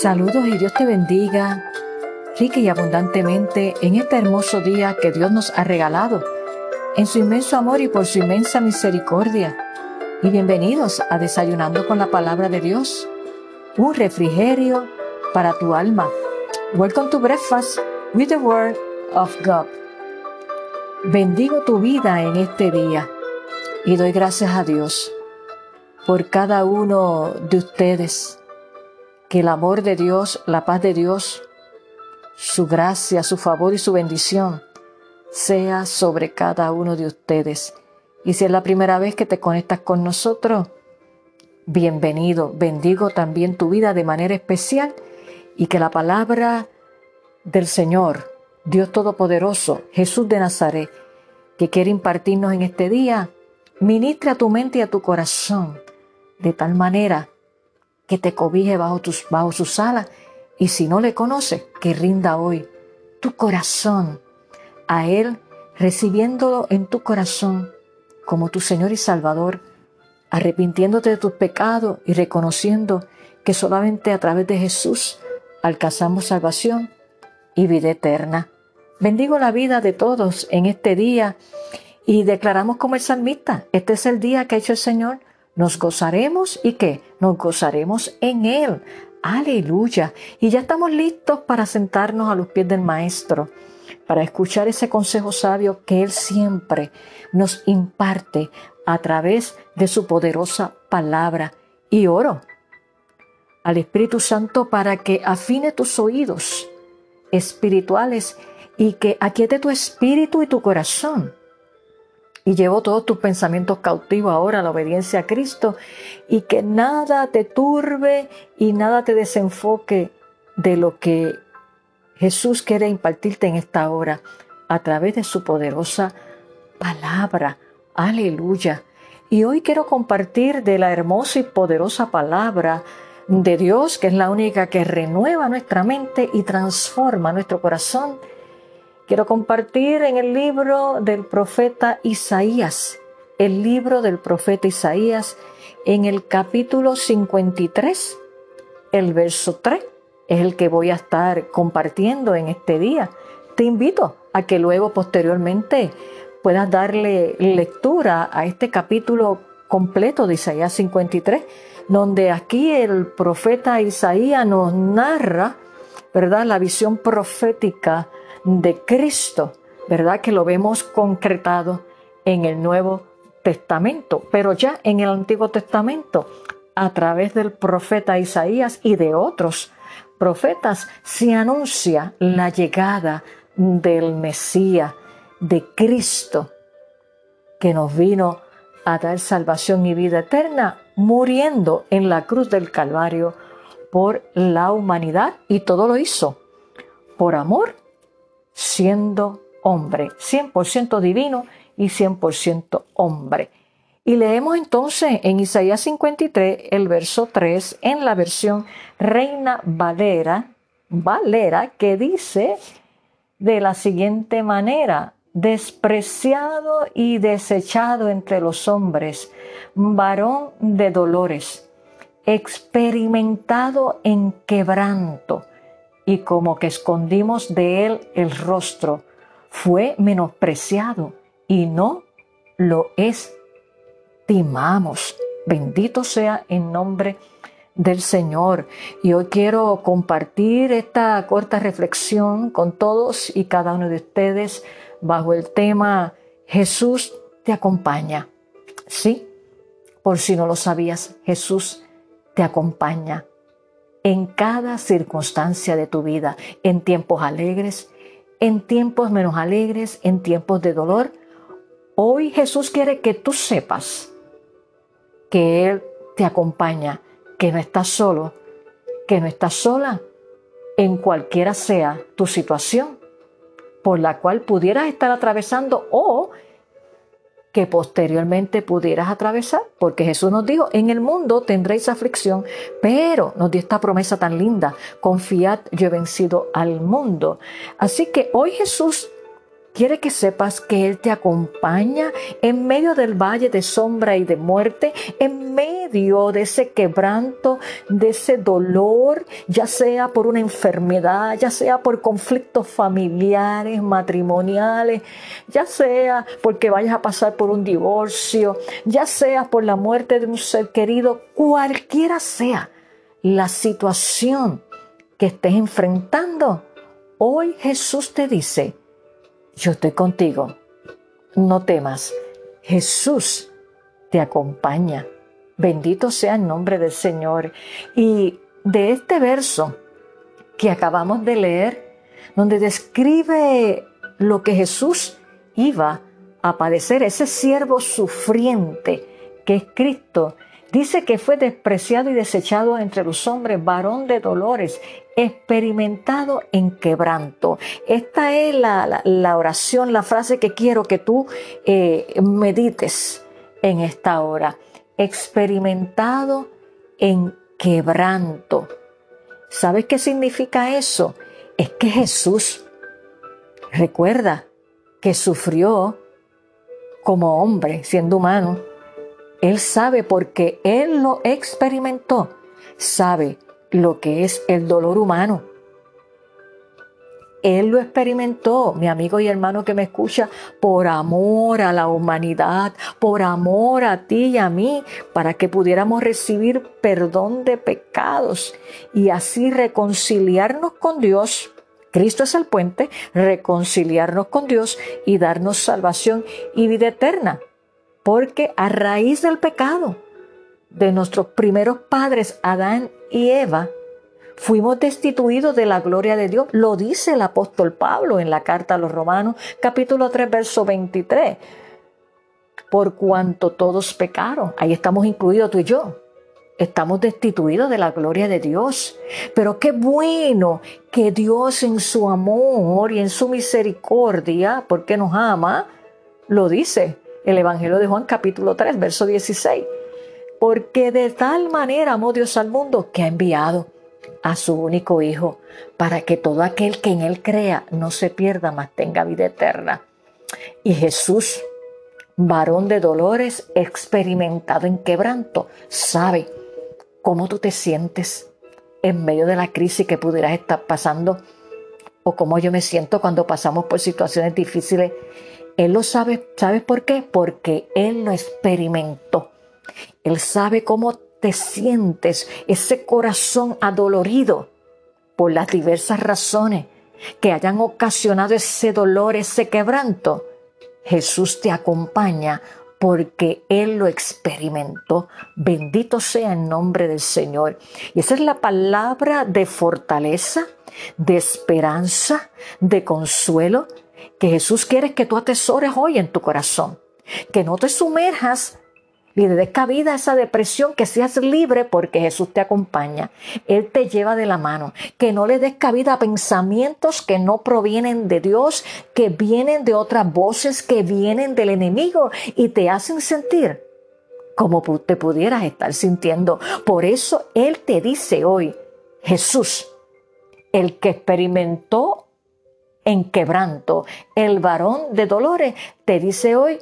Saludos y Dios te bendiga rica y abundantemente en este hermoso día que Dios nos ha regalado, en su inmenso amor y por su inmensa misericordia. Y bienvenidos a Desayunando con la Palabra de Dios, un refrigerio para tu alma. Welcome to breakfast with the Word of God. Bendigo tu vida en este día y doy gracias a Dios por cada uno de ustedes. Que el amor de Dios, la paz de Dios, su gracia, su favor y su bendición sea sobre cada uno de ustedes. Y si es la primera vez que te conectas con nosotros, bienvenido. Bendigo también tu vida de manera especial y que la palabra del Señor, Dios Todopoderoso, Jesús de Nazaret, que quiere impartirnos en este día, ministre a tu mente y a tu corazón de tal manera que te cobije bajo, tus, bajo sus alas y si no le conoces, que rinda hoy tu corazón a Él, recibiéndolo en tu corazón como tu Señor y Salvador, arrepintiéndote de tus pecados y reconociendo que solamente a través de Jesús alcanzamos salvación y vida eterna. Bendigo la vida de todos en este día y declaramos como el salmista, este es el día que ha hecho el Señor, nos gozaremos y que nos gozaremos en Él. Aleluya. Y ya estamos listos para sentarnos a los pies del Maestro, para escuchar ese consejo sabio que Él siempre nos imparte a través de su poderosa palabra. Y oro al Espíritu Santo para que afine tus oídos espirituales y que aquiete tu espíritu y tu corazón y llevo todos tus pensamientos cautivos ahora a la obediencia a Cristo y que nada te turbe y nada te desenfoque de lo que Jesús quiere impartirte en esta hora a través de su poderosa palabra. Aleluya. Y hoy quiero compartir de la hermosa y poderosa palabra de Dios, que es la única que renueva nuestra mente y transforma nuestro corazón Quiero compartir en el libro del profeta Isaías, el libro del profeta Isaías, en el capítulo 53, el verso 3, es el que voy a estar compartiendo en este día. Te invito a que luego posteriormente puedas darle lectura a este capítulo completo de Isaías 53, donde aquí el profeta Isaías nos narra, ¿verdad?, la visión profética de Cristo, ¿verdad? Que lo vemos concretado en el Nuevo Testamento, pero ya en el Antiguo Testamento, a través del profeta Isaías y de otros profetas, se anuncia la llegada del Mesías, de Cristo, que nos vino a dar salvación y vida eterna, muriendo en la cruz del Calvario por la humanidad y todo lo hizo por amor siendo hombre, 100% divino y 100% hombre. Y leemos entonces en Isaías 53 el verso 3 en la versión Reina Valera, Valera, que dice de la siguiente manera, despreciado y desechado entre los hombres, varón de dolores, experimentado en quebranto y como que escondimos de él el rostro, fue menospreciado y no lo estimamos. Bendito sea en nombre del Señor. Y hoy quiero compartir esta corta reflexión con todos y cada uno de ustedes bajo el tema Jesús te acompaña. Sí, por si no lo sabías, Jesús te acompaña en cada circunstancia de tu vida, en tiempos alegres, en tiempos menos alegres, en tiempos de dolor. Hoy Jesús quiere que tú sepas que Él te acompaña, que no estás solo, que no estás sola en cualquiera sea tu situación por la cual pudieras estar atravesando o que posteriormente pudieras atravesar, porque Jesús nos dijo, en el mundo tendréis aflicción, pero nos dio esta promesa tan linda, confiad, yo he vencido al mundo. Así que hoy Jesús quiere que sepas que Él te acompaña en medio del valle de sombra y de muerte, en medio de ese quebranto, de ese dolor, ya sea por una enfermedad, ya sea por conflictos familiares, matrimoniales, ya sea porque vayas a pasar por un divorcio, ya sea por la muerte de un ser querido, cualquiera sea la situación que estés enfrentando. Hoy Jesús te dice, yo estoy contigo, no temas, Jesús te acompaña. Bendito sea el nombre del Señor. Y de este verso que acabamos de leer, donde describe lo que Jesús iba a padecer, ese siervo sufriente que es Cristo, dice que fue despreciado y desechado entre los hombres, varón de dolores, experimentado en quebranto. Esta es la, oración, la frase que quiero que tú eh, medites en esta hora. Experimentado en quebranto. ¿Sabes qué significa eso? Es que Jesús, recuerda que sufrió como hombre, siendo humano. Él sabe porque Él lo experimentó. Sabe lo que es el dolor humano. Él lo experimentó, mi amigo y hermano que me escucha, por amor a la humanidad, por amor a ti y a mí, para que pudiéramos recibir perdón de pecados y así reconciliarnos con Dios. Cristo es el puente, reconciliarnos con Dios y darnos salvación y vida eterna. Porque a raíz del pecado, de nuestros primeros padres, Adán y Eva, fuimos destituidos de la gloria de Dios. Lo dice el apóstol Pablo en la carta a los Romanos, capítulo 3, verso 23. Por cuanto todos pecaron, ahí estamos incluidos tú y yo. Estamos destituidos de la gloria de Dios. Pero qué bueno que Dios en su amor y en su misericordia, porque nos ama, lo dice el Evangelio de Juan capítulo 3, verso 16 porque de tal manera amó Dios al mundo que ha enviado a su único Hijo, para que todo aquel que en Él crea no se pierda, mas tenga vida eterna. Y Jesús, varón de dolores, experimentado en quebranto, sabe cómo tú te sientes en medio de la crisis que pudieras estar pasando o cómo yo me siento cuando pasamos por situaciones difíciles. Él lo sabe, ¿sabes por qué? Porque Él lo experimentó. Él sabe cómo te sientes, ese corazón adolorido por las diversas razones que hayan ocasionado ese dolor, ese quebranto. Jesús te acompaña porque Él lo experimentó. Bendito sea el nombre del Señor. Y esa es la palabra de fortaleza, de esperanza, de consuelo que Jesús quiere que tú atesores hoy en tu corazón. Que no te sumerjas y le des cabida a esa depresión, que seas libre porque Jesús te acompaña. Él te lleva de la mano. Que no le des cabida a pensamientos que no provienen de Dios, que vienen de otras voces, que vienen del enemigo y te hacen sentir como te pudieras estar sintiendo. Por eso Él te dice hoy, Jesús, el que experimentó en quebranto, el varón de dolores, te dice hoy,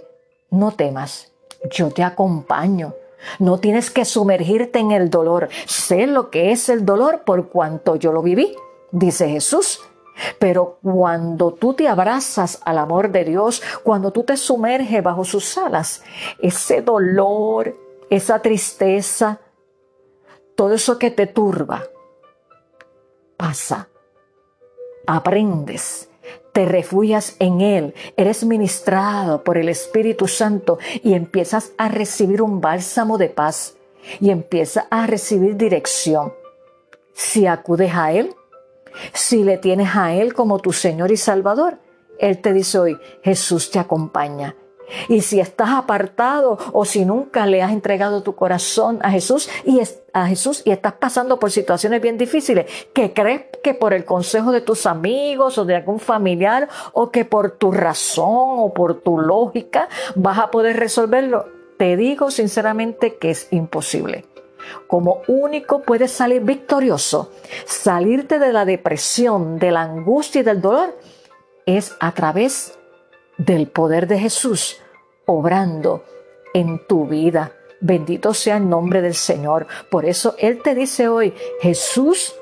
no temas yo te acompaño. No tienes que sumergirte en el dolor. Sé lo que es el dolor por cuanto yo lo viví, dice Jesús. Pero cuando tú te abrazas al amor de Dios, cuando tú te sumerges bajo sus alas, ese dolor, esa tristeza, todo eso que te turba, pasa. Aprendes te refugias en Él, eres ministrado por el Espíritu Santo y empiezas a recibir un bálsamo de paz y empiezas a recibir dirección. Si acudes a Él, si le tienes a Él como tu Señor y Salvador, Él te dice hoy, Jesús te acompaña, y si estás apartado o si nunca le has entregado tu corazón a Jesús y a Jesús y estás pasando por situaciones bien difíciles, que crees que por el consejo de tus amigos o de algún familiar o que por tu razón o por tu lógica vas a poder resolverlo, te digo sinceramente que es imposible. Como único puedes salir victorioso, salirte de la depresión, de la angustia y del dolor, es a través del poder de Jesús obrando en tu vida. Bendito sea el nombre del Señor. Por eso Él te dice hoy, Jesús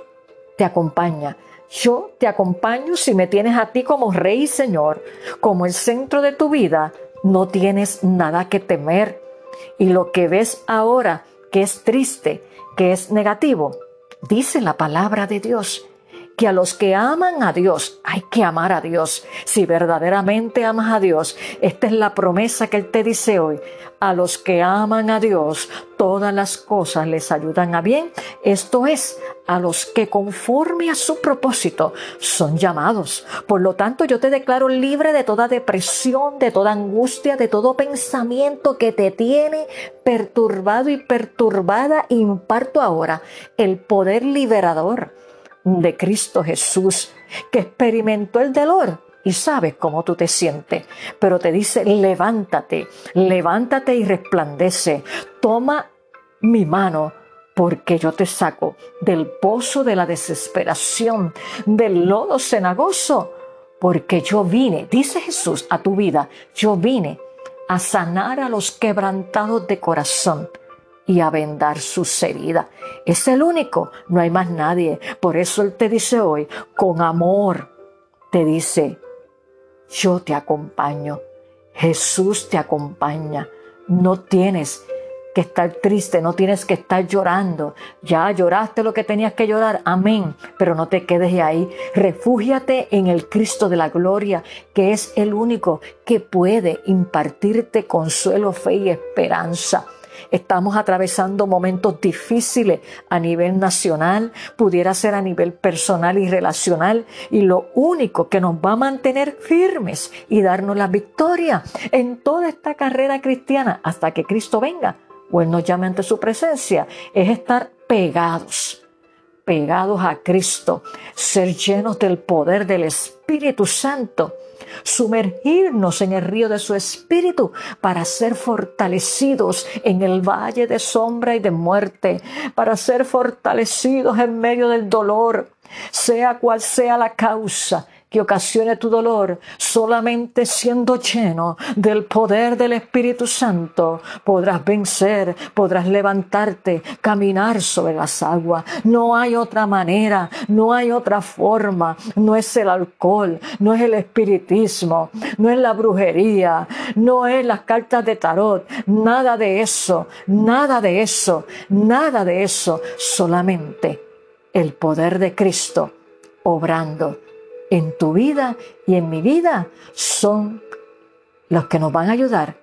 te acompaña. Yo te acompaño si me tienes a ti como Rey y Señor, como el centro de tu vida. No tienes nada que temer. Y lo que ves ahora, que es triste, que es negativo, dice la palabra de Dios que a los que aman a Dios, hay que amar a Dios. Si verdaderamente amas a Dios, esta es la promesa que Él te dice hoy. A los que aman a Dios, todas las cosas les ayudan a bien. Esto es, a los que conforme a su propósito son llamados. Por lo tanto, yo te declaro libre de toda depresión, de toda angustia, de todo pensamiento que te tiene perturbado y perturbada. Imparto ahora el poder liberador de Cristo Jesús, que experimentó el dolor y sabes cómo tú te sientes, pero te dice, levántate, levántate y resplandece, toma mi mano, porque yo te saco del pozo de la desesperación, del lodo cenagoso, porque yo vine, dice Jesús, a tu vida, yo vine a sanar a los quebrantados de corazón y a vendar sus heridas. Es el único, no hay más nadie. Por eso Él te dice hoy, con amor, te dice, yo te acompaño. Jesús te acompaña. No tienes que estar triste, no tienes que estar llorando. Ya lloraste lo que tenías que llorar, amén, pero no te quedes ahí. Refúgiate en el Cristo de la gloria, que es el único que puede impartirte consuelo, fe y esperanza. Estamos atravesando momentos difíciles a nivel nacional, pudiera ser a nivel personal y relacional, y lo único que nos va a mantener firmes y darnos la victoria en toda esta carrera cristiana hasta que Cristo venga o Él nos llame ante su presencia, es estar pegados pegados a Cristo, ser llenos del poder del Espíritu Santo, sumergirnos en el río de su Espíritu para ser fortalecidos en el valle de sombra y de muerte, para ser fortalecidos en medio del dolor, sea cual sea la causa que ocasione tu dolor, solamente siendo lleno del poder del Espíritu Santo, podrás vencer, podrás levantarte, caminar sobre las aguas. No hay otra manera, no hay otra forma, no es el alcohol, no es el espiritismo, no es la brujería, no es las cartas de tarot, nada de eso, nada de eso, nada de eso, solamente el poder de Cristo obrando en tu vida y en mi vida son los que nos van a ayudar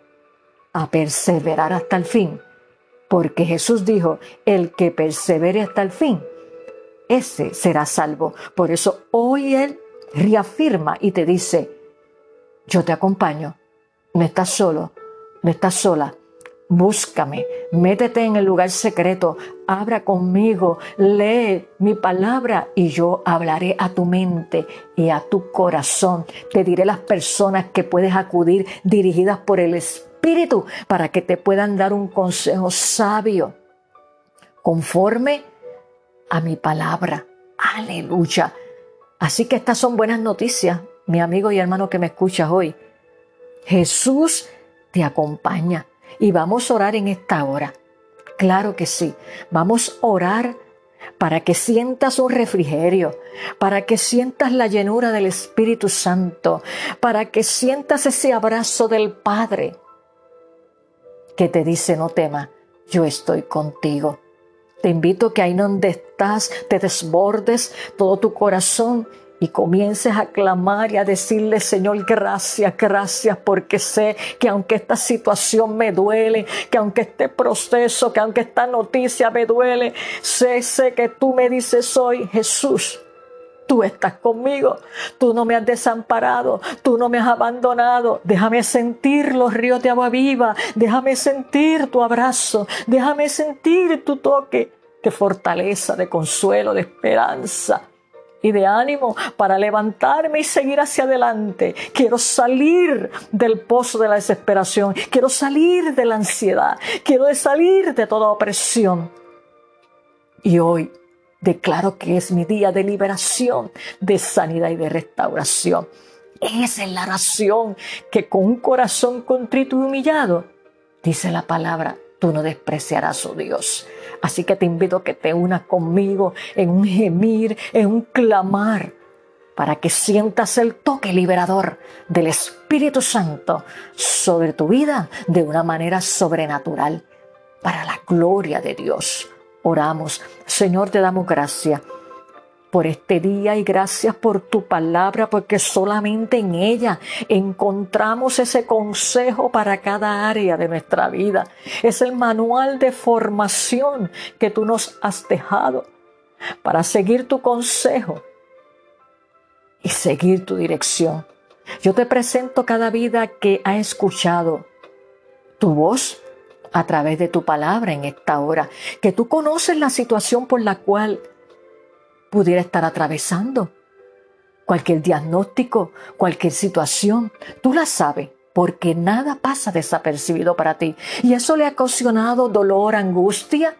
a perseverar hasta el fin. Porque Jesús dijo, el que persevere hasta el fin, ese será salvo. Por eso hoy Él reafirma y te dice, yo te acompaño, no estás solo, no estás sola, Búscame, métete en el lugar secreto, abra conmigo, lee mi palabra y yo hablaré a tu mente y a tu corazón. Te diré las personas que puedes acudir dirigidas por el Espíritu para que te puedan dar un consejo sabio conforme a mi palabra. Aleluya. Así que estas son buenas noticias, mi amigo y hermano que me escuchas hoy. Jesús te acompaña. Y vamos a orar en esta hora. Claro que sí. Vamos a orar para que sientas un refrigerio, para que sientas la llenura del Espíritu Santo, para que sientas ese abrazo del Padre que te dice no tema, yo estoy contigo. Te invito que ahí donde estás te desbordes todo tu corazón y comiences a clamar y a decirle, Señor, gracias, gracias, porque sé que aunque esta situación me duele, que aunque este proceso, que aunque esta noticia me duele, sé, sé que tú me dices hoy, Jesús, tú estás conmigo, tú no me has desamparado, tú no me has abandonado. Déjame sentir los ríos de agua viva, déjame sentir tu abrazo, déjame sentir tu toque de fortaleza, de consuelo, de esperanza y de ánimo para levantarme y seguir hacia adelante. Quiero salir del pozo de la desesperación. Quiero salir de la ansiedad. Quiero salir de toda opresión. Y hoy declaro que es mi día de liberación, de sanidad y de restauración. Esa es la oración que con un corazón contrito y humillado, dice la palabra, tú no despreciarás, oh Dios. Así que te invito a que te unas conmigo en un gemir, en un clamar, para que sientas el toque liberador del Espíritu Santo sobre tu vida de una manera sobrenatural, para la gloria de Dios. Oramos, Señor, te damos gracias por este día y gracias por tu palabra, porque solamente en ella encontramos ese consejo para cada área de nuestra vida. Es el manual de formación que tú nos has dejado para seguir tu consejo y seguir tu dirección. Yo te presento cada vida que ha escuchado tu voz a través de tu palabra en esta hora, que tú conoces la situación por la cual pudiera estar atravesando. Cualquier diagnóstico, cualquier situación, tú la sabes porque nada pasa desapercibido para ti. Y eso le ha ocasionado dolor, angustia.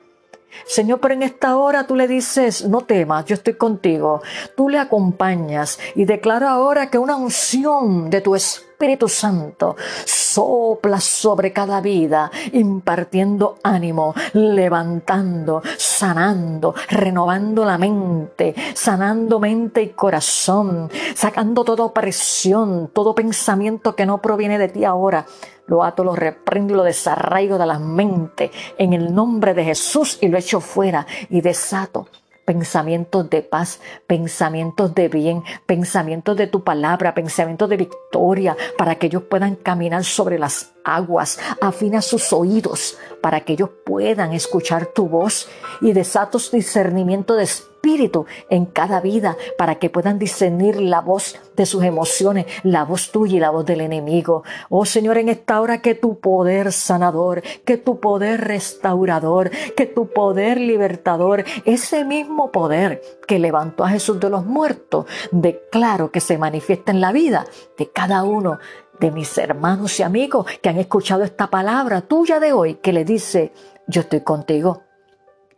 Señor, pero en esta hora tú le dices, no temas, yo estoy contigo. Tú le acompañas y declaro ahora que una unción de tu espíritu Espíritu Santo sopla sobre cada vida, impartiendo ánimo, levantando, sanando, renovando la mente, sanando mente y corazón, sacando toda opresión, todo pensamiento que no proviene de ti ahora. Lo ato, lo reprendo y lo desarraigo de la mente en el nombre de Jesús y lo echo fuera y desato pensamientos de paz, pensamientos de bien, pensamientos de tu palabra, pensamientos de victoria, para que ellos puedan caminar sobre las aguas. Afina sus oídos para que ellos puedan escuchar tu voz y desatos discernimiento de espíritu en cada vida para que puedan discernir la voz de sus emociones, la voz tuya y la voz del enemigo. Oh Señor, en esta hora que tu poder sanador, que tu poder restaurador, que tu poder libertador, ese mismo poder que levantó a Jesús de los muertos, declaro que se manifiesta en la vida de cada uno de mis hermanos y amigos que han escuchado esta palabra tuya de hoy que le dice, yo estoy contigo.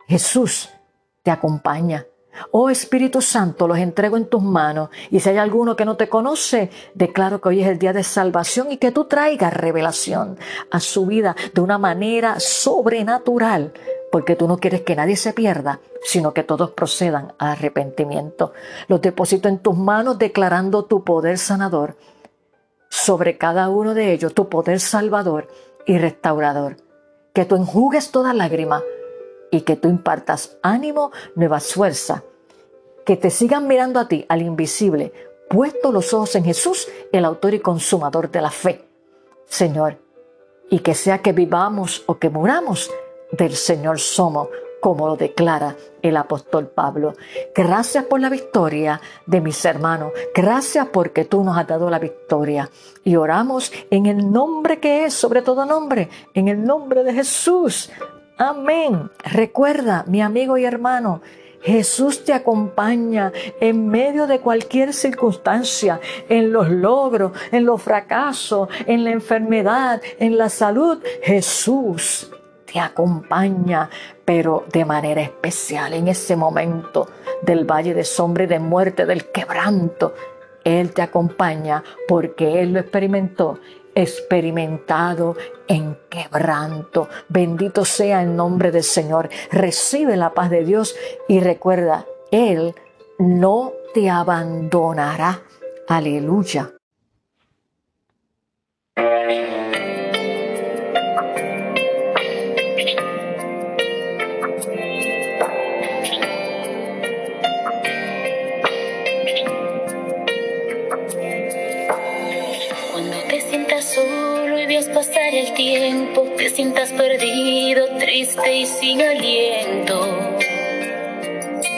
Jesús te acompaña. Oh Espíritu Santo, los entrego en tus manos. Y si hay alguno que no te conoce, declaro que hoy es el día de salvación y que tú traigas revelación a su vida de una manera sobrenatural, porque tú no quieres que nadie se pierda, sino que todos procedan a arrepentimiento. Los deposito en tus manos declarando tu poder sanador sobre cada uno de ellos, tu poder salvador y restaurador. Que tú enjugues toda lágrima y que tú impartas ánimo, nueva fuerza. Que te sigan mirando a ti, al invisible, puesto los ojos en Jesús, el autor y consumador de la fe. Señor, y que sea que vivamos o que muramos, del Señor somos, como lo declara el apóstol Pablo. Gracias por la victoria de mis hermanos. Gracias porque tú nos has dado la victoria. Y oramos en el nombre que es, sobre todo nombre, en el nombre de Jesús. Amén. Recuerda, mi amigo y hermano, Jesús te acompaña en medio de cualquier circunstancia, en los logros, en los fracasos, en la enfermedad, en la salud. Jesús te acompaña, pero de manera especial en ese momento del valle de sombra y de muerte, del quebranto. Él te acompaña porque Él lo experimentó experimentado en quebranto. Bendito sea el nombre del Señor. Recibe la paz de Dios y recuerda, Él no te abandonará. Aleluya. Sientas perdido, triste y sin aliento.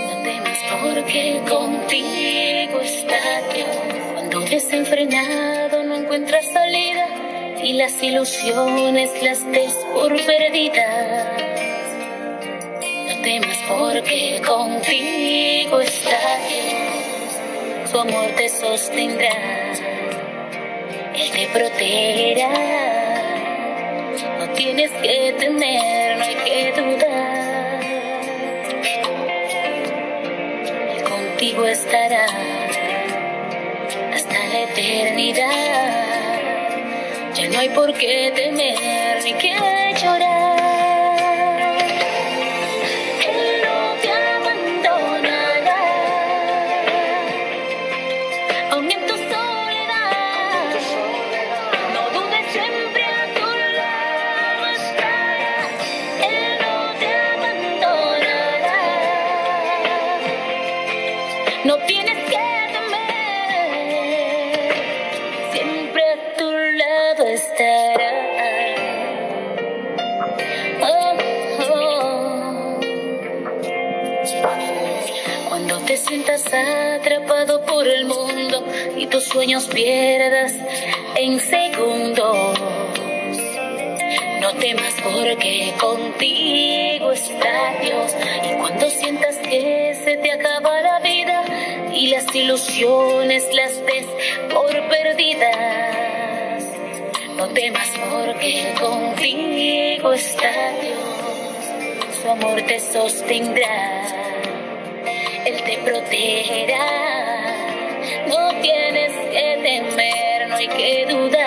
No temas porque contigo está Dios. Cuando desenfrenado no encuentras salida y las ilusiones las des por perdidas. No temas porque contigo está Dios. Su amor te sostendrá, Él te protegerá tienes que tener, no hay que dudar. Contigo estará hasta la eternidad. Ya no hay por qué temer ni que llorar. Atrapado por el mundo y tus sueños pierdas en segundos. No temas porque contigo está Dios. Y cuando sientas que se te acaba la vida y las ilusiones las des por perdidas. No temas porque contigo está Dios. Su amor te sostendrá. No tienes que temer, no hay que dudar.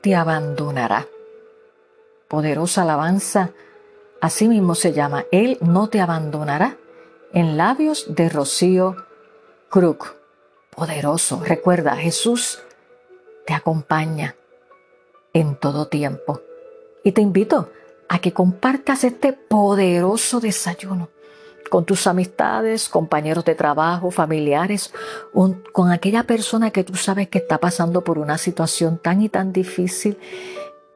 Te abandonará. Poderosa alabanza, así mismo se llama, Él no te abandonará. En labios de Rocío Crook. Poderoso. Recuerda, Jesús te acompaña en todo tiempo. Y te invito a que compartas este poderoso desayuno con tus amistades, compañeros de trabajo, familiares, con aquella persona que tú sabes que está pasando por una situación tan y tan difícil,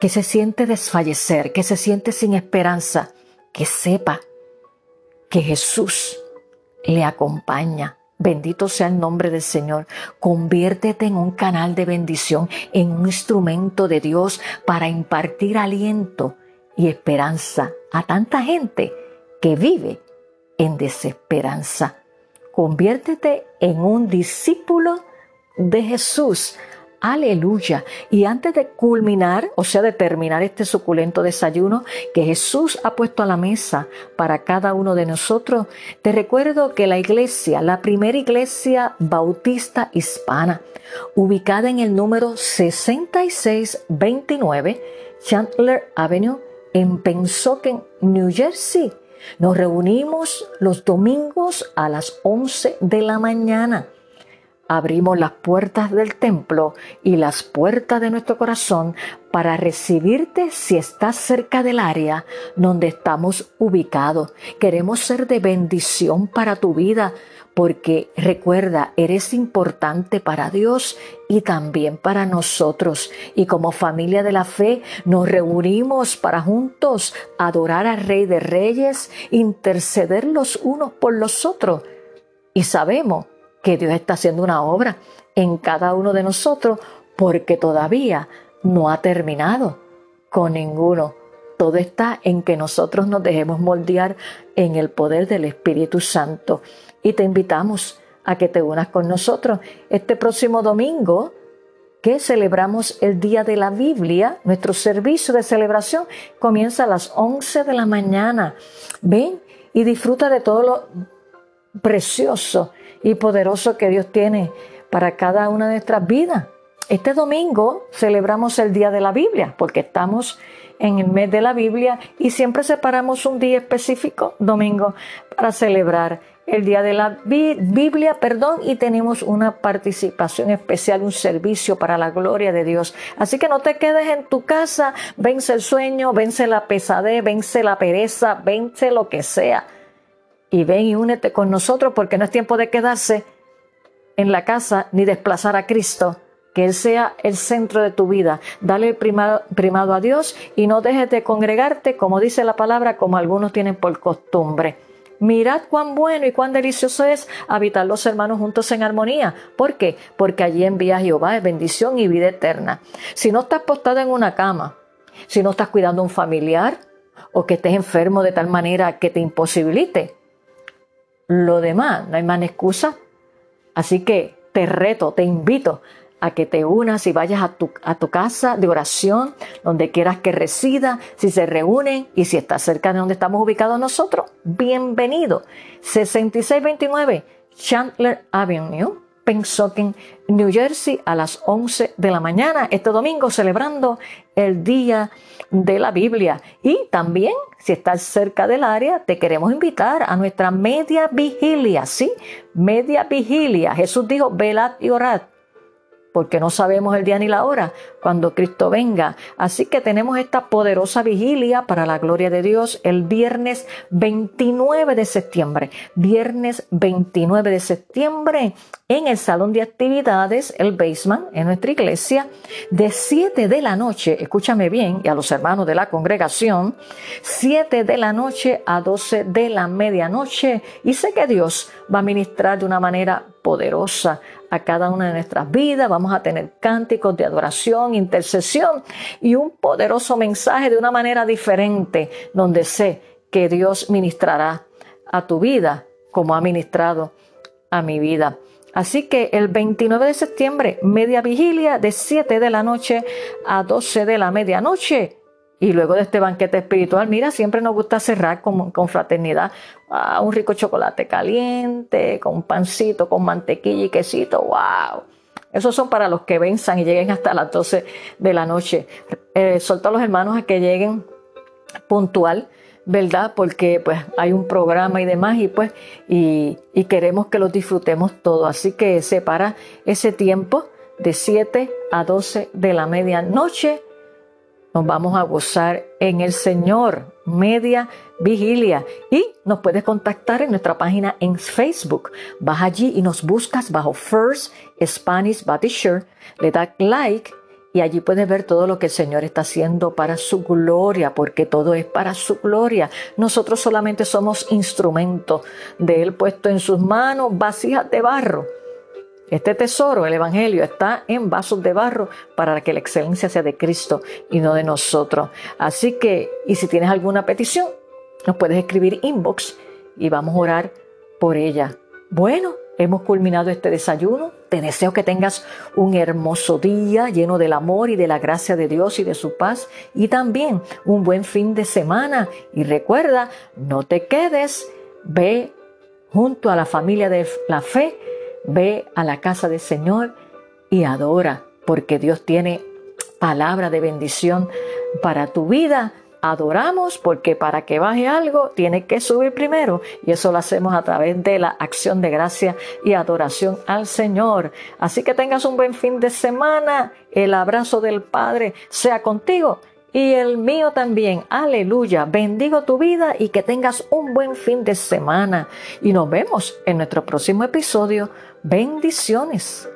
que se siente desfallecer, que se siente sin esperanza, que sepa que Jesús le acompaña. Bendito sea el nombre del Señor. Conviértete en un canal de bendición, en un instrumento de Dios para impartir aliento y esperanza a tanta gente que vive en desesperanza. Conviértete en un discípulo de Jesús. Aleluya. Y antes de culminar, o sea, de terminar este suculento desayuno que Jesús ha puesto a la mesa para cada uno de nosotros, te recuerdo que la iglesia, la primera iglesia bautista hispana, ubicada en el número 6629 Chandler Avenue en Pensoken, New Jersey, nos reunimos los domingos a las 11 de la mañana. Abrimos las puertas del templo y las puertas de nuestro corazón para recibirte si estás cerca del área donde estamos ubicados. Queremos ser de bendición para tu vida porque recuerda, eres importante para Dios y también para nosotros. Y como familia de la fe nos reunimos para juntos adorar al Rey de Reyes, interceder los unos por los otros. Y sabemos que Dios está haciendo una obra en cada uno de nosotros porque todavía no ha terminado con ninguno. Todo está en que nosotros nos dejemos moldear en el poder del Espíritu Santo. Y te invitamos a que te unas con nosotros este próximo domingo que celebramos el Día de la Biblia, nuestro servicio de celebración comienza a las 11 de la mañana. Ven y disfruta de todo lo precioso y poderoso que Dios tiene para cada una de nuestras vidas. Este domingo celebramos el Día de la Biblia porque estamos en el mes de la Biblia y siempre separamos un día específico, domingo, para celebrar el día de la Biblia, perdón, y tenemos una participación especial, un servicio para la gloria de Dios. Así que no te quedes en tu casa, vence el sueño, vence la pesadez, vence la pereza, vence lo que sea. Y ven y únete con nosotros porque no es tiempo de quedarse en la casa ni desplazar a Cristo. Que Él sea el centro de tu vida. Dale el primado, primado a Dios y no dejes de congregarte, como dice la palabra, como algunos tienen por costumbre. Mirad cuán bueno y cuán delicioso es habitar los hermanos juntos en armonía. ¿Por qué? Porque allí envía Jehová bendición y vida eterna. Si no estás postado en una cama, si no estás cuidando a un familiar o que estés enfermo de tal manera que te imposibilite, lo demás, no hay más excusa. Así que te reto, te invito a que te unas y vayas a tu, a tu casa de oración, donde quieras que resida, si se reúnen y si estás cerca de donde estamos ubicados nosotros, bienvenido. 6629 Chandler Avenue, Pensoken, New Jersey, a las 11 de la mañana, este domingo celebrando el Día de la Biblia. Y también, si estás cerca del área, te queremos invitar a nuestra media vigilia, ¿sí? Media vigilia. Jesús dijo, velad y orad porque no sabemos el día ni la hora cuando Cristo venga. Así que tenemos esta poderosa vigilia para la gloria de Dios el viernes 29 de septiembre. Viernes 29 de septiembre en el salón de actividades, el basement, en nuestra iglesia, de 7 de la noche, escúchame bien, y a los hermanos de la congregación, 7 de la noche a 12 de la medianoche. Y sé que Dios va a ministrar de una manera poderosa a cada una de nuestras vidas. Vamos a tener cánticos de adoración, intercesión y un poderoso mensaje de una manera diferente, donde sé que Dios ministrará a tu vida como ha ministrado a mi vida. Así que el 29 de septiembre, media vigilia de 7 de la noche a 12 de la medianoche. Y luego de este banquete espiritual, mira, siempre nos gusta cerrar con, fraternidad. Ah, un rico chocolate caliente, con pancito, con mantequilla y quesito. ¡Wow! Esos son para los que venzan y lleguen hasta las 12 de la noche. Eh, a los hermanos a que lleguen puntual, ¿verdad? Porque pues hay un programa y demás y pues y, y queremos que los disfrutemos todos. Así que separa ese tiempo de 7 a 12 de la medianoche nos vamos a gozar en el Señor, media vigilia. Y nos puedes contactar en nuestra página en Facebook. Vas allí y nos buscas bajo First Spanish Baptist Church, le das like y allí puedes ver todo lo que el Señor está haciendo para su gloria, porque todo es para su gloria. Nosotros solamente somos instrumentos de Él puesto en sus manos, vasijas de barro este tesoro, el Evangelio, está en vasos de barro para que la excelencia sea de Cristo y no de nosotros. Así que, y si tienes alguna petición, nos puedes escribir inbox y vamos a orar por ella. Bueno, hemos culminado este desayuno. Te deseo que tengas un hermoso día lleno del amor y de la gracia de Dios y de su paz y también un buen fin de semana. Y recuerda, no te quedes, ve junto a la familia de la fe Ve a la casa del Señor y adora, porque Dios tiene palabra de bendición para tu vida. Adoramos porque para que baje algo tiene que subir primero y eso lo hacemos a través de la acción de gracia y adoración al Señor. Así que tengas un buen fin de semana. El abrazo del Padre sea contigo y el mío también. Aleluya. Bendigo tu vida y que tengas un buen fin de semana. Y nos vemos en nuestro próximo episodio Bendiciones.